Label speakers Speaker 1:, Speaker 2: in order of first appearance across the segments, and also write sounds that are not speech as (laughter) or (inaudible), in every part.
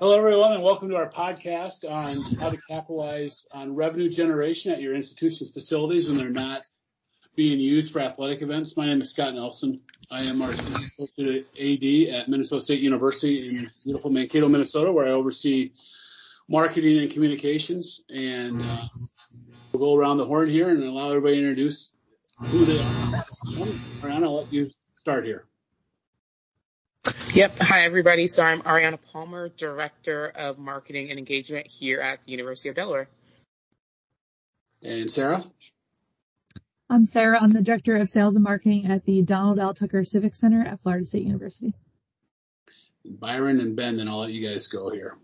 Speaker 1: Hello, everyone, and welcome to our podcast on how to capitalize on revenue generation at your institution's facilities when they're not being used for athletic events. My name is Scott Nelsen. I am our associate AD at Minnesota State University in beautiful Mankato, Minnesota, where I oversee marketing and communications. And uh, we'll go around the horn here and allow everybody to introduce who they are. I'll let you start here.
Speaker 2: Yep. Hi, everybody. So I'm Ariana Palmer, Director of Marketing and Engagement here at the University of Delaware.
Speaker 1: And Sarah?
Speaker 3: I'm Sarah. I'm the Director of Sales and Marketing at the Donald L. Tucker Civic Center at Florida State University.
Speaker 1: Byron and Ben, then I'll let you guys go here.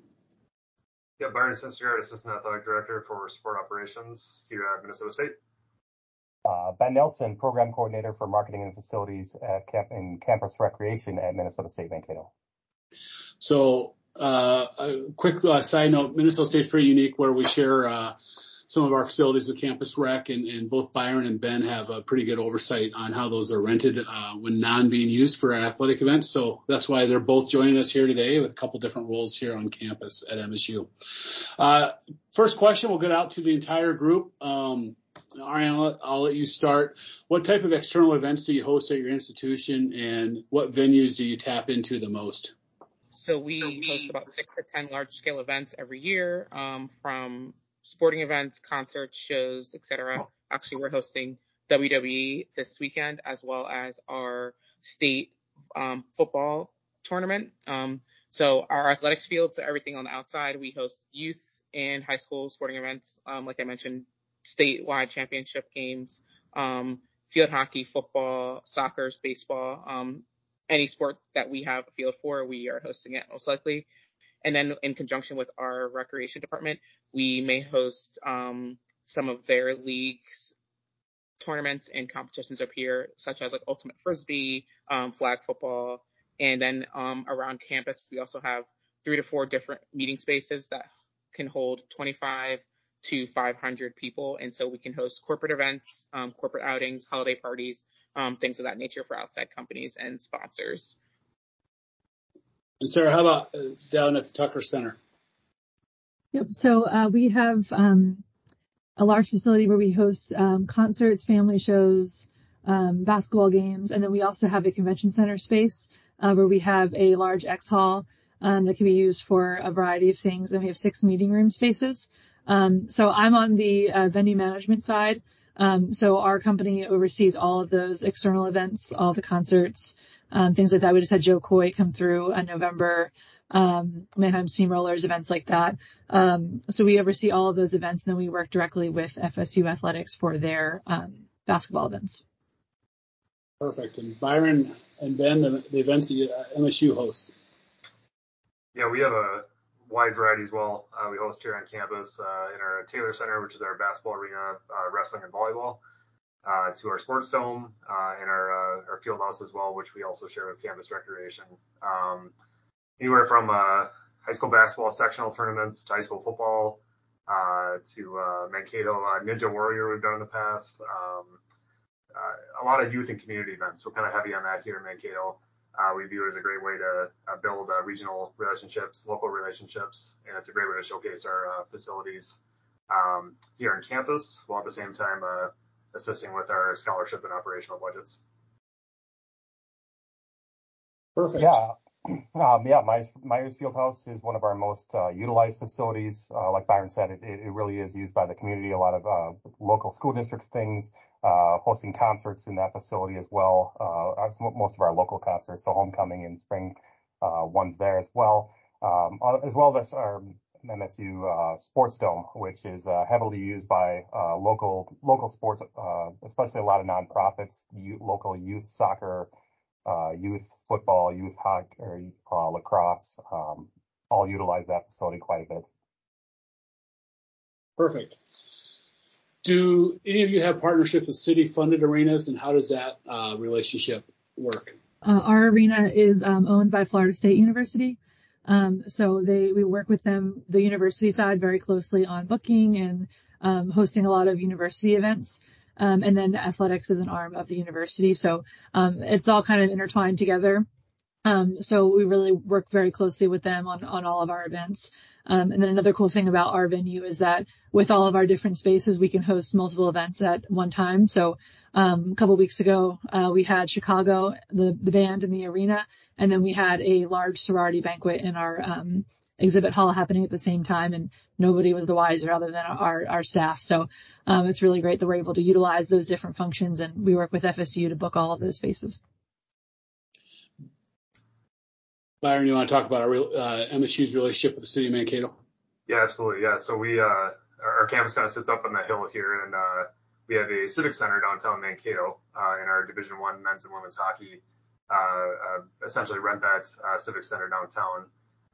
Speaker 4: Yeah, Byron Synstegaard, Assistant Athletic Director for Sport Operations here at Minnesota State.
Speaker 5: Uh, ben Nelson, Program Coordinator for Marketing and Facilities at camp- in Campus Recreation at Minnesota State Mankato.
Speaker 1: So, uh, a quick uh, side note, Minnesota State's pretty unique where we share uh, some of our facilities with Campus Rec, and, and, both Byron and Ben have a pretty good oversight on how those are rented uh, when non being used for athletic events. So that's why they're both joining us here today with a couple different roles here on campus at MSU. Uh, first question, we'll get out to the entire group. Um, Ariana, I'll let you start. What type of external events do you host at your institution, and what venues do you tap into the most?
Speaker 2: So we host about six to ten large-scale events every year, um, from sporting events, concerts, shows, etc. Actually, we're hosting WWE this weekend, as well as our state um, football tournament. Um, so our athletics field, so everything on the outside, we host youth and high school sporting events. Um, like I mentioned, statewide championship games, um, field hockey, football, soccer, baseball, um, any sport that we have a field for, we are hosting it most likely. And then in conjunction with our recreation department, we may host um, some of their leagues tournaments and competitions up here, such as like ultimate frisbee, um, flag football, and then um, around campus we also have three to four different meeting spaces that can hold 25 to 500 people. And so we can host corporate events, um, corporate outings, holiday parties, um, things of that nature for outside companies and sponsors.
Speaker 1: And Sarah, how about uh, down at the Tucker Center?
Speaker 3: Yep. So uh, we have um, a large facility where we host um, concerts, family shows, um, basketball games, and then we also have a convention center space uh, where we have a large X hall um, that can be used for a variety of things, and we have six meeting room spaces. Um, so I'm on the uh, venue management side. Um, so our company oversees all of those external events, all the concerts, um, things like that. We just had Jo Koy come through in November, um, Mannheim Steamrollers, events like that. Um, so we oversee all of those events, and then we work directly with FSU Athletics for their um, basketball events.
Speaker 1: Perfect. And Byron and Ben, the, the events that you, uh, MSU hosts.
Speaker 4: Yeah, we have a wide variety as well. Uh, we host here on campus uh, in our Taylor Center, which is our basketball arena, uh, wrestling and volleyball, uh, to our sports dome uh, and our uh, our field house as well, which we also share with campus recreation. Um, anywhere from high school basketball sectional tournaments to high school football to Mankato Ninja Warrior we've done in the past. Um, a lot of youth and community events. We're kind of heavy on that here in Mankato. Uh, we view it as a great way to uh, build uh, regional relationships, local relationships, and it's a great way to showcase our uh, facilities um, here on campus, while at the same time uh, assisting with our scholarship and operational budgets.
Speaker 1: Perfect.
Speaker 5: Yeah. (clears throat) Um, yeah, Myers, Myers Fieldhouse is one of our most uh, utilized facilities. like Byron said, it, it, really is used by the community. A lot of local school districts things uh, hosting concerts in that facility as well. Uh, most of our local concerts, so homecoming and spring uh, ones there as well, um, as well as our MSU uh, Sports Dome, which is uh, heavily used by uh, local local sports, especially a lot of nonprofits, local youth soccer, youth football, youth hockey, or lacrosse. Um, all utilize that facility quite a bit.
Speaker 1: Perfect. Do any of you have partnerships with city-funded arenas, and how does that uh, relationship work?
Speaker 3: Uh, our arena is um, owned by Florida State University, um, so they we work with them, the university side, very closely on booking and um, hosting a lot of university events. Um, and then athletics is an arm of the university, so um, it's all kind of intertwined together. Um, so we really work very closely with them on, on all of our events. Um, and then another cool thing about our venue is that with all of our different spaces, we can host multiple events at one time. So, um, a couple weeks ago, uh, we had Chicago, the, the band in the arena, and then we had a large sorority banquet in our, um, exhibit hall happening at the same time and nobody was the wiser other than our, our staff. So, um, it's really great that we're able to utilize those different functions and we work with FSU to book all of those spaces.
Speaker 1: Byron, you want to talk about our uh, MSU's relationship with the city of Mankato?
Speaker 4: Yeah, absolutely. Yeah, so we uh, our campus kind of sits up on the hill here, and uh, we have a civic center downtown Mankato uh, in our Division One men's and women's hockey. Uh, uh, essentially, rent that uh, civic center downtown.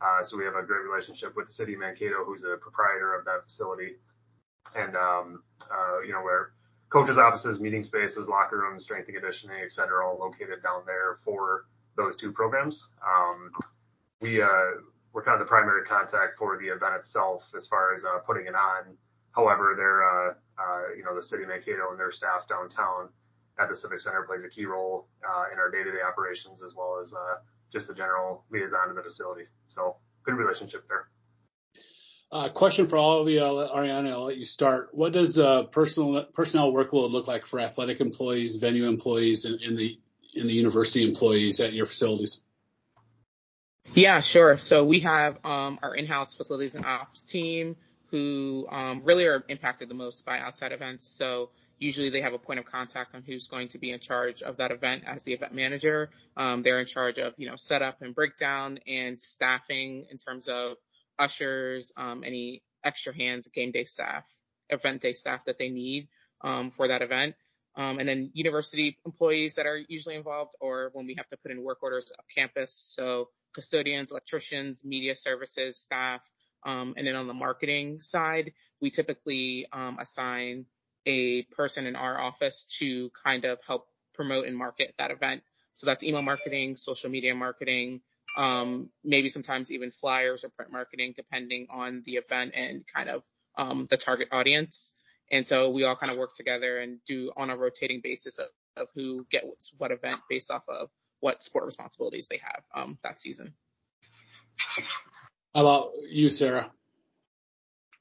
Speaker 4: Uh, so we have a great relationship with the city of Mankato, who's a proprietor of that facility, and um, uh, you know where coaches' offices, meeting spaces, locker rooms, strength and conditioning, et cetera, all located down there for those two programs. Um, we, uh, we're kind of the primary contact for the event itself as far as uh, putting it on. However, they're, uh, uh, you know, the city of Mankato and their staff downtown at the Civic Center plays a key role uh, in our day-to-day operations as well as just the general liaison to the facility. So good relationship there.
Speaker 1: Uh, question for all of you, Ariana, I'll let you start. What does the personal personnel workload look like for athletic employees, venue employees, in, in the in the university employees at your facilities?
Speaker 2: Yeah, sure. So we have um, our in-house facilities and ops team who um, really are impacted the most by outside events. So usually they have a point of contact on who's going to be in charge of that event as the event manager. Um, they're in charge of you know setup and breakdown and staffing in terms of ushers, um, any extra hands, game day staff, event day staff that they need um, for that event. Um, and then university employees that are usually involved or when we have to put in work orders up campus. So custodians, electricians, media services, staff. Um, and then on the marketing side, we typically um, assign a person in our office to kind of help promote and market that event. So that's email marketing, social media marketing, um, maybe sometimes even flyers or print marketing, depending on the event and kind of um, the target audience. And so we all kind of work together and do on a rotating basis of, of who gets what event based off of what sport responsibilities they have um, that season.
Speaker 1: How about you, Sarah?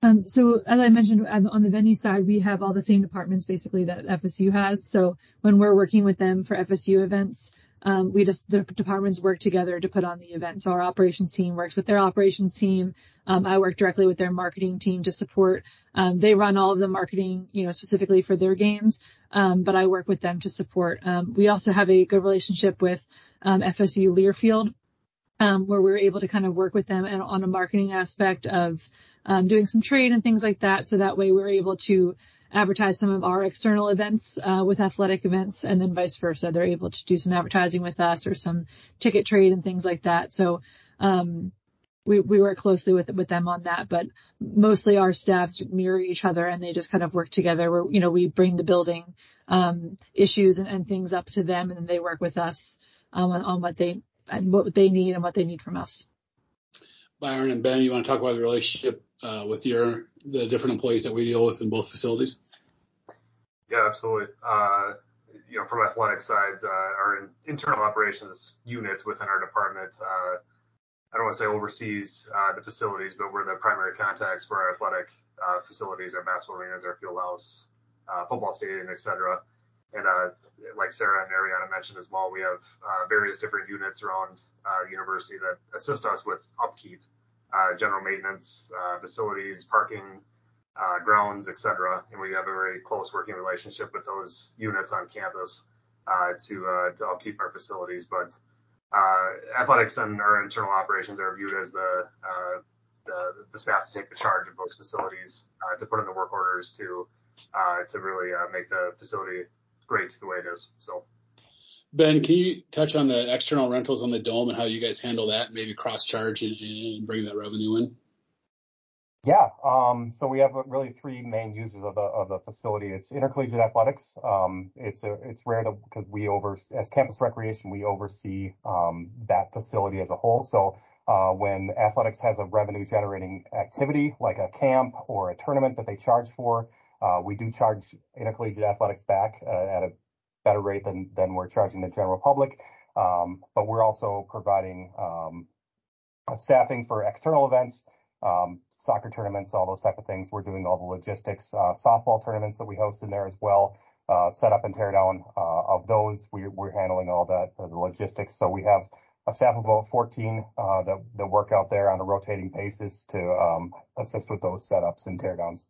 Speaker 3: Um, so as I mentioned on the venue side, we have all the same departments basically that FSU has. So when we're working with them for FSU events, um, we just the departments work together to put on the event. So our operations team works with their operations team. Um, I work directly with their marketing team to support. Um, they run all of the marketing, you know, specifically for their games, um, but I work with them to support. Um, we also have a good relationship with um, FSU Learfield, where we're able to kind of work with them and on a marketing aspect of doing some trade and things like that. So that way we're able to advertise some of our external events uh, with athletic events, and then vice versa. They're able to do some advertising with us or some ticket trade and things like that. So um, we we work closely with with them on that, but mostly our staffs mirror each other and they just kind of work together. Where you know we bring the building um, issues and, and, things up to them, and then they work with us um, on, on what they what they need and what they need from us.
Speaker 1: Byron and Ben, you want to talk about the relationship uh, with your the different employees that we deal with in both facilities?
Speaker 4: Yeah, absolutely. Uh, you know, from athletic sides, uh, our internal operations unit within our department, uh, I don't want to say oversees uh, the facilities, but we're the primary contacts for our athletic uh, facilities, our basketball arenas, our field house, football stadium, et cetera. And like Sarah and Ariana mentioned as well, we have various different units around the university that assist us with upkeep uh, general maintenance, uh, facilities, parking, uh, grounds, etc. And we have a very close working relationship with those units on campus to to upkeep our facilities. But athletics and our internal operations are viewed as the the, the staff to take the charge of those facilities, uh, to put in the work orders to uh, to really uh, make the facility great the way it is. So
Speaker 1: Ben, can you touch on the external rentals on the dome and how you guys handle that, maybe cross-charge and, and bring that revenue in?
Speaker 5: Yeah. Um, so we have really three main users of the of the facility. It's intercollegiate athletics. Um, it's a, it's rare to because we over as campus recreation we oversee um, that facility as a whole. So uh, when athletics has a revenue generating activity like a camp or a tournament that they charge for, we do charge intercollegiate athletics back uh, at a better rate than we're charging the general public. Um, but we're also providing um, staffing for external events, um, soccer tournaments, all those type of things. We're doing all the logistics, uh, softball tournaments that we host in there as well. Uh, set up and tear down uh, of those. We, we're handling all that, the logistics. So we have a staff of about 14 uh, that, work out there on a rotating basis to assist with those setups and teardowns.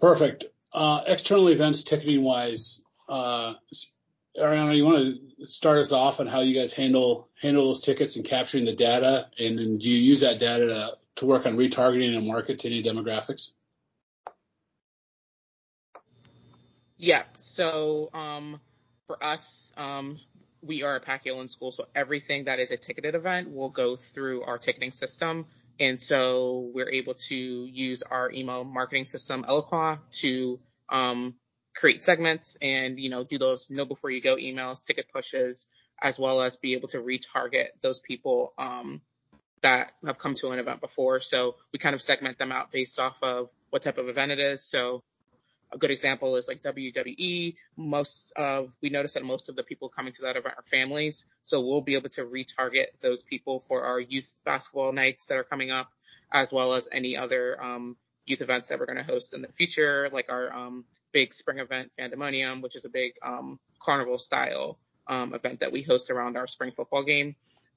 Speaker 1: Perfect. Uh, external events ticketing wise, uh, Ariana, you want to start us off on how you guys handle those tickets and capturing the data, and then do you use that data to, work on retargeting and market to any demographics?
Speaker 2: Yeah. So um, for us, um, we are a Paciolan school, so everything that is a ticketed event will go through our ticketing system. And so we're able to use our email marketing system, Eloqua, to um, create segments and, you know, do those know before you go emails, ticket pushes, as well as be able to retarget those people um, that have come to an event before. So we kind of segment them out based off of what type of event it is. So a good example is like WWE. Most of, we notice that most of the people coming to that event are families. So we'll be able to retarget those people for our youth basketball nights that are coming up, as well as any other, um, youth events that we're going to host in the future, like our, um, big spring event, Fandemonium, which is a big, um, carnival style, um, event that we host around our spring football game.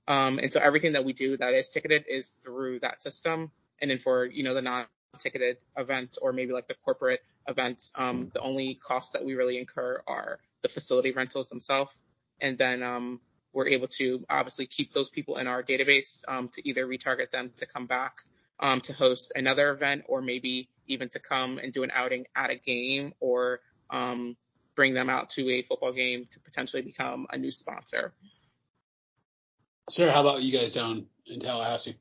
Speaker 2: Um, and so everything that we do that is ticketed is through that system. And then for, you know, the non ticketed events or maybe like the corporate events, um, the only costs that we really incur are the facility rentals themselves. And then, um, we're able to obviously keep those people in our database, um, to either retarget them to come back, um, to host another event or maybe even to come and do an outing at a game or, um, bring them out to a football game to potentially become a new sponsor.
Speaker 1: Sarah, how about you guys down in Tallahassee?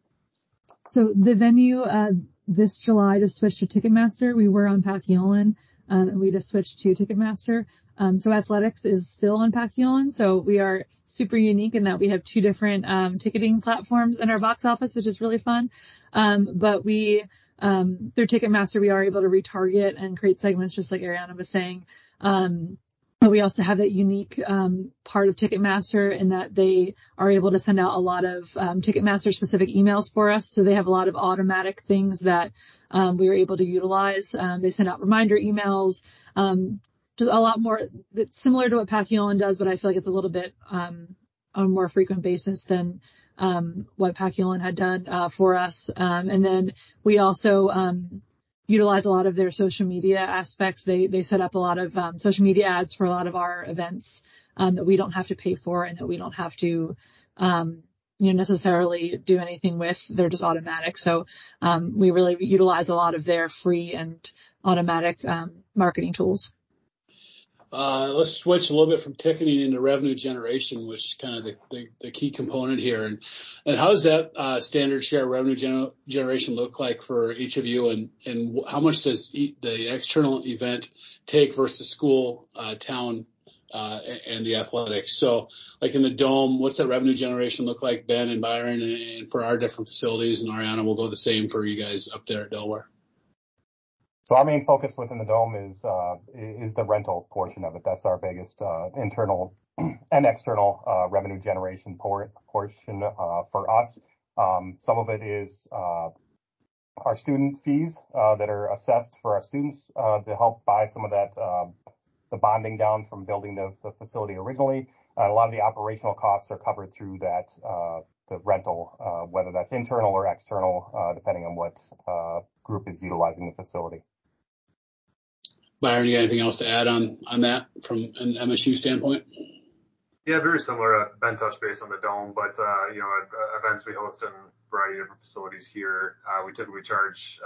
Speaker 3: So the venue, uh, this July to switch to Ticketmaster. We were on Paciolan, um, and we just switched to Ticketmaster. Um, so athletics is still on Paciolan. So we are super unique in that we have two different, um, ticketing platforms in our box office, which is really fun. Um, but we, um, through Ticketmaster, we are able to retarget and create segments just like Ariana was saying. But we also have that unique um, part of Ticketmaster in that they are able to send out a lot of um, Ticketmaster specific emails for us. So they have a lot of automatic things that um, we are able to utilize. Um, they send out reminder emails, um, just a lot more that's similar to what Paciolan does, but I feel like it's a little bit um, on a more frequent basis than what Paciolan had done uh, for us. and then we also utilize a lot of their social media aspects. They they set up a lot of um, social media ads for a lot of our events um, that we don't have to pay for and that we don't have to um, you know necessarily do anything with. They're just automatic. So um, we really utilize a lot of their free and automatic um, marketing tools.
Speaker 1: Uh, let's switch a little bit from ticketing into revenue generation, which is kind of the, the, the key component here. And, and how does that uh, standard share revenue gener- generation look like for each of you? And, and how much does e- the external event take versus school, uh, town, uh, and the athletics? So like in the dome, what's that revenue generation look like, Ben and Byron, and, and for our different facilities? And Ariana will go the same for you guys up there at Delaware.
Speaker 5: So our main focus within the dome is uh, is the rental portion of it. That's our biggest uh, internal (clears throat) and external uh, revenue generation portion for us. Um, some of it is our student fees that are assessed for our students to help buy some of that um, the bonding down from building the, the facility originally. a lot of the operational costs are covered through that the rental, whether that's internal or external, depending on what group is utilizing the facility.
Speaker 1: Byron, you got anything else to add on on that from an MSU standpoint?
Speaker 4: Yeah, very similar. Ben touched base on the dome, but uh, you know, uh, events we host in a variety of different facilities here, uh, we typically charge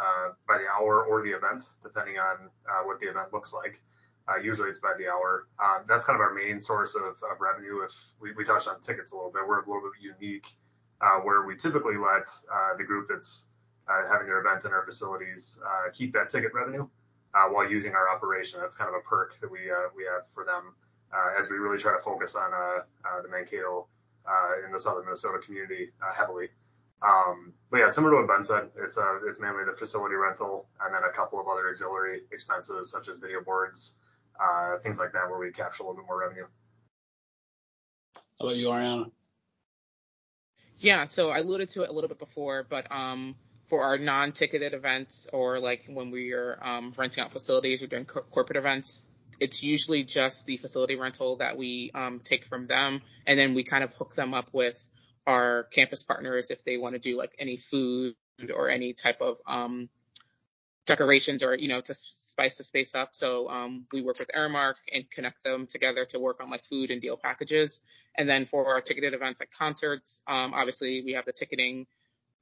Speaker 4: by the hour or the event, depending on what the event looks like. Usually it's by the hour. Um, that's kind of our main source of, revenue. If we, we touched on tickets a little bit, we're a little bit unique, where we typically let the group that's having their event in our facilities keep that ticket revenue while using our operation. That's kind of a perk that we uh, we have for them uh, as we really try to focus on uh, uh, the Mankato uh, in the southern Minnesota community uh, heavily. Um, but yeah, similar to what Ben said, it's uh, it's mainly the facility rental and then a couple of other auxiliary expenses such as video boards, uh, things like that, where we capture a little bit more revenue.
Speaker 1: How about you, Ariana?
Speaker 2: Yeah, so I alluded to it a little bit before, but um, for our non-ticketed events or like when we are um, renting out facilities or doing co- corporate events, it's usually just the facility rental that we um, take from them, and then we kind of hook them up with our campus partners if they want to do like any food or any type of um, decorations or you know to spice the space up. So um, we work with Aramark and connect them together to work on like food and deal packages. And then for our ticketed events like concerts, um, obviously we have the ticketing,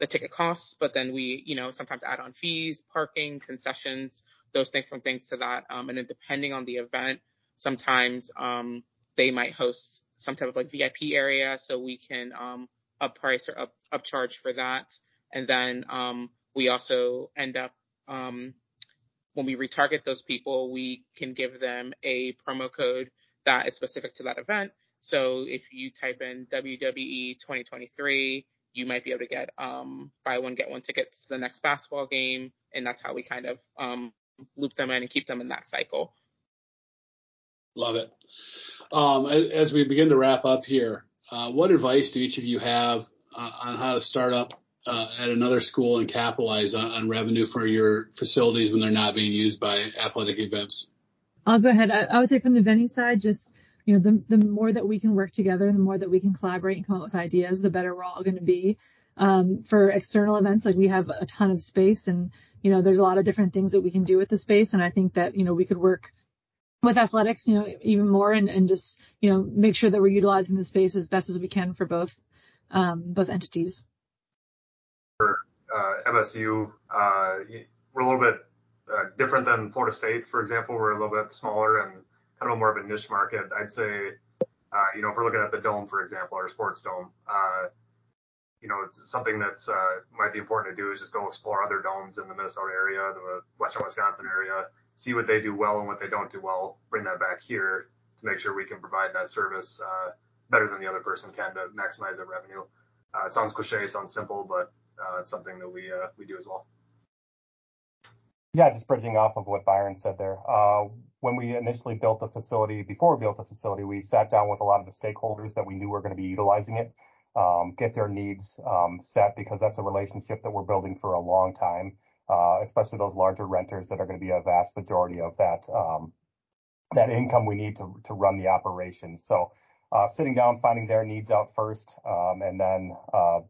Speaker 2: the ticket costs, but then we you know sometimes add on fees, parking, concessions, those things from things to that. Um, and then depending on the event, sometimes um, they might host some type of like VIP area, so we can um, up price or up upcharge for that. And then um, we also end up um, when we retarget those people, we can give them a promo code that is specific to that event. So if you type in WWE 2023, you might be able to get um, buy one get one tickets to the next basketball game, and that's how we kind of um, loop them in and keep them in that cycle.
Speaker 1: Love it. Um, as we begin to wrap up here, uh, what advice do each of you have uh, on how to start up uh, at another school and capitalize on, on, revenue for your facilities when they're not being used by athletic events?
Speaker 3: I'll go ahead. I, I would say from the venue side, just you know, the the more that we can work together, the more that we can collaborate and come up with ideas, the better we're all going to be. Um, for external events, like we have a ton of space, and you know, there's a lot of different things that we can do with the space, and I think that you know we could work with athletics, you know, even more, and and just you know make sure that we're utilizing the space as best as we can for both um, both entities
Speaker 4: for uh, MSU, uh, we're a little bit uh, different than Florida State, for example. We're a little bit smaller and kind of more of a niche market. I'd say, uh, you know, if we're looking at the dome, for example, our sports dome, uh, you know, it's something that's uh, might be important to do is just go explore other domes in the Minnesota area, the Western Wisconsin area, see what they do well and what they don't do well, bring that back here to make sure we can provide that service better than the other person can to maximize that revenue. It sounds cliche, sounds simple, but it's something that we we do as well.
Speaker 5: Yeah, just bridging off of what Byron said there. When we initially built the facility, before we built the facility, we sat down with a lot of the stakeholders that we knew were going to be utilizing it, um, get their needs um, set because that's a relationship that we're building for a long time, uh, especially those larger renters that are going to be a vast majority of that um, that income we need to to run the operation. So uh, sitting down, finding their needs out first, and then uh,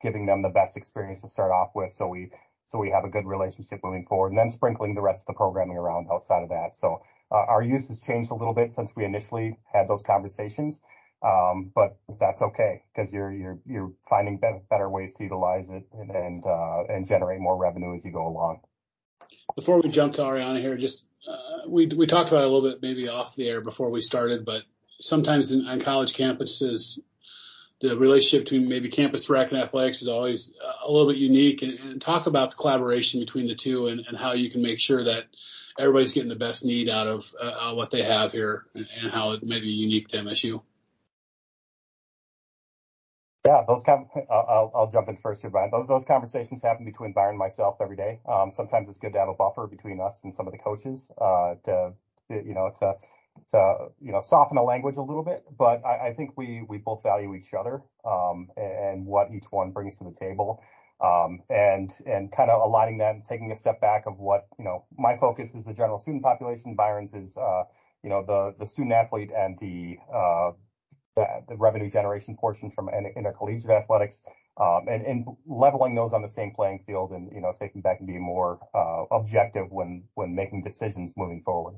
Speaker 5: giving them the best experience to start off with so we so we have a good relationship moving forward and then sprinkling the rest of the programming around outside of that. So our use has changed a little bit since we initially had those conversations. Um, but that's okay because you're finding better, ways to utilize it uh, and generate more revenue as you go along.
Speaker 1: Before we jump to Ariana here, just uh, we we talked about it a little bit maybe off the air before we started, but sometimes on college campuses the relationship between maybe campus rec and athletics is always a little bit unique and, and talk about the collaboration between the two and, and, how you can make sure that everybody's getting the best need out of uh, what they have here and, and, how it may be unique to MSU.
Speaker 5: Yeah, those com- I'll, I'll jump in first here, Brian. Those, those conversations happen between Byron and myself every day. Um, sometimes it's good to have a buffer between us and some of the coaches uh, to, you know, to to you know soften the language a little bit, but I, think we we both value each other um, and, what each one brings to the table, um, and and kind of aligning that and taking a step back of what you know my focus is the general student population. Byron's is uh, you know the the student athlete and the uh, the, the revenue generation portion from intercollegiate athletics, um, and, and leveling those on the same playing field, and you know taking back and being more uh, objective when when making decisions moving forward.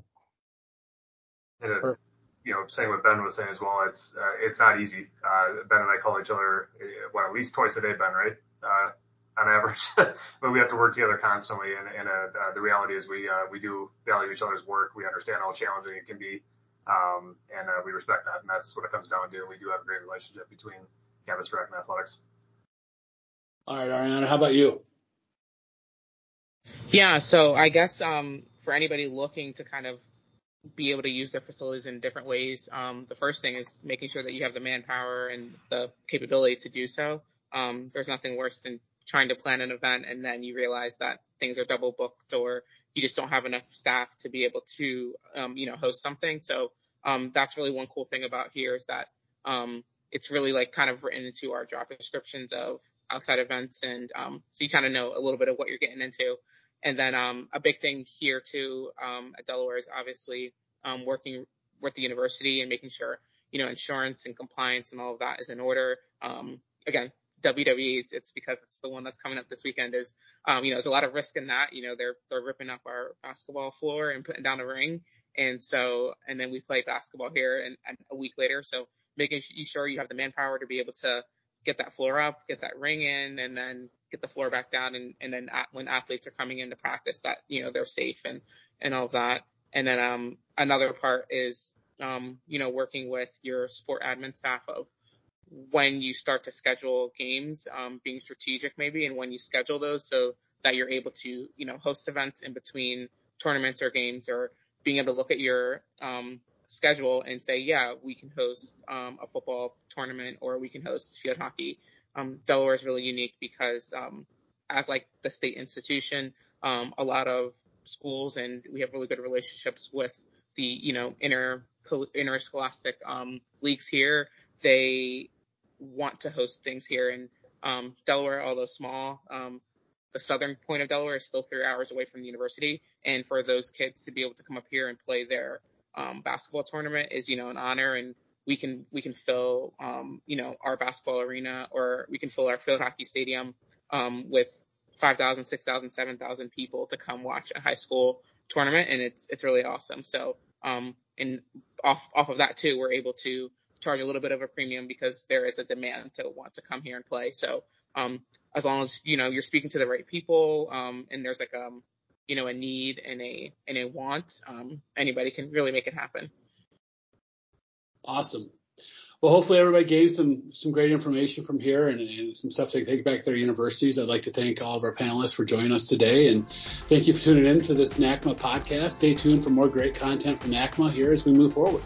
Speaker 4: And it, you know, saying what Ben was saying as well, it's uh, it's not easy. Uh, ben and I call each other uh, well at least twice a day, Ben, right? Uh, on average, (laughs) but we have to work together constantly. And, and uh, uh, the reality is we uh, we do value each other's work. We understand how challenging it can be, um, and uh, we respect that. And that's what it comes down to. We do have a great relationship between campus rec and athletics.
Speaker 1: All right, Ariana, how about you?
Speaker 2: Yeah, so I guess um, for anybody looking to kind of be able to use their facilities in different ways. Um, the first thing is making sure that you have the manpower and the capability to do so. Um, there's nothing worse than trying to plan an event and then you realize that things are double booked or you just don't have enough staff to be able to, um, you know, host something. So, um, that's really one cool thing about here is that, um, it's really like kind of written into our job descriptions of outside events. And, um, so you kind of know a little bit of what you're getting into. And then, um, a big thing here too, um, at Delaware is obviously, um, working with the university and making sure, you know, insurance and compliance and all of that is in order. Um, again, WWE's, it's because it's the one that's coming up this weekend is, um, you know, there's a lot of risk in that. You know, they're, they're ripping up our basketball floor and putting down a ring. And so, and then we play basketball here and, and a week later. So making sure you have the manpower to be able to get that floor up, get that ring in, and then get the floor back down. And, and then at, when athletes are coming into practice that, you know, they're safe and, and all that. And then, um, another part is, um, you know, working with your sport admin staff of when you start to schedule games, um, being strategic maybe, and when you schedule those so that you're able to, you know, host events in between tournaments or games or being able to look at your, um, schedule and say, yeah, we can host, um, a football tournament or we can host field hockey. Um, Delaware is really unique because, um, as like the state institution, um, a lot of schools and we have really good relationships with the, you know, inner, interscholastic, um, leagues here. They want to host things here in um, Delaware, although small. Um, the southern point of Delaware is still three hours away from the university, and for those kids to be able to come up here and play their um, basketball tournament is, you know, an honor. And we can we can fill, um, you know, our basketball arena, or we can fill our field hockey stadium um, with 5,000, 6,000, 7,000 people to come watch a high school tournament, and it's it's really awesome. So, um, and off off of that too, we're able to charge a little bit of a premium because there is a demand to want to come here and play. So, um, as long as, you know, you're speaking to the right people, um, and there's like, um, you know, a need and a, and a want, um, anybody can really make it happen.
Speaker 1: Awesome. Well, hopefully everybody gave some, some great information from here and, and, some stuff to take back to their universities. I'd like to thank all of our panelists for joining us today and thank you for tuning in to this NACMA podcast. Stay tuned for more great content from NACMA here as we move forward.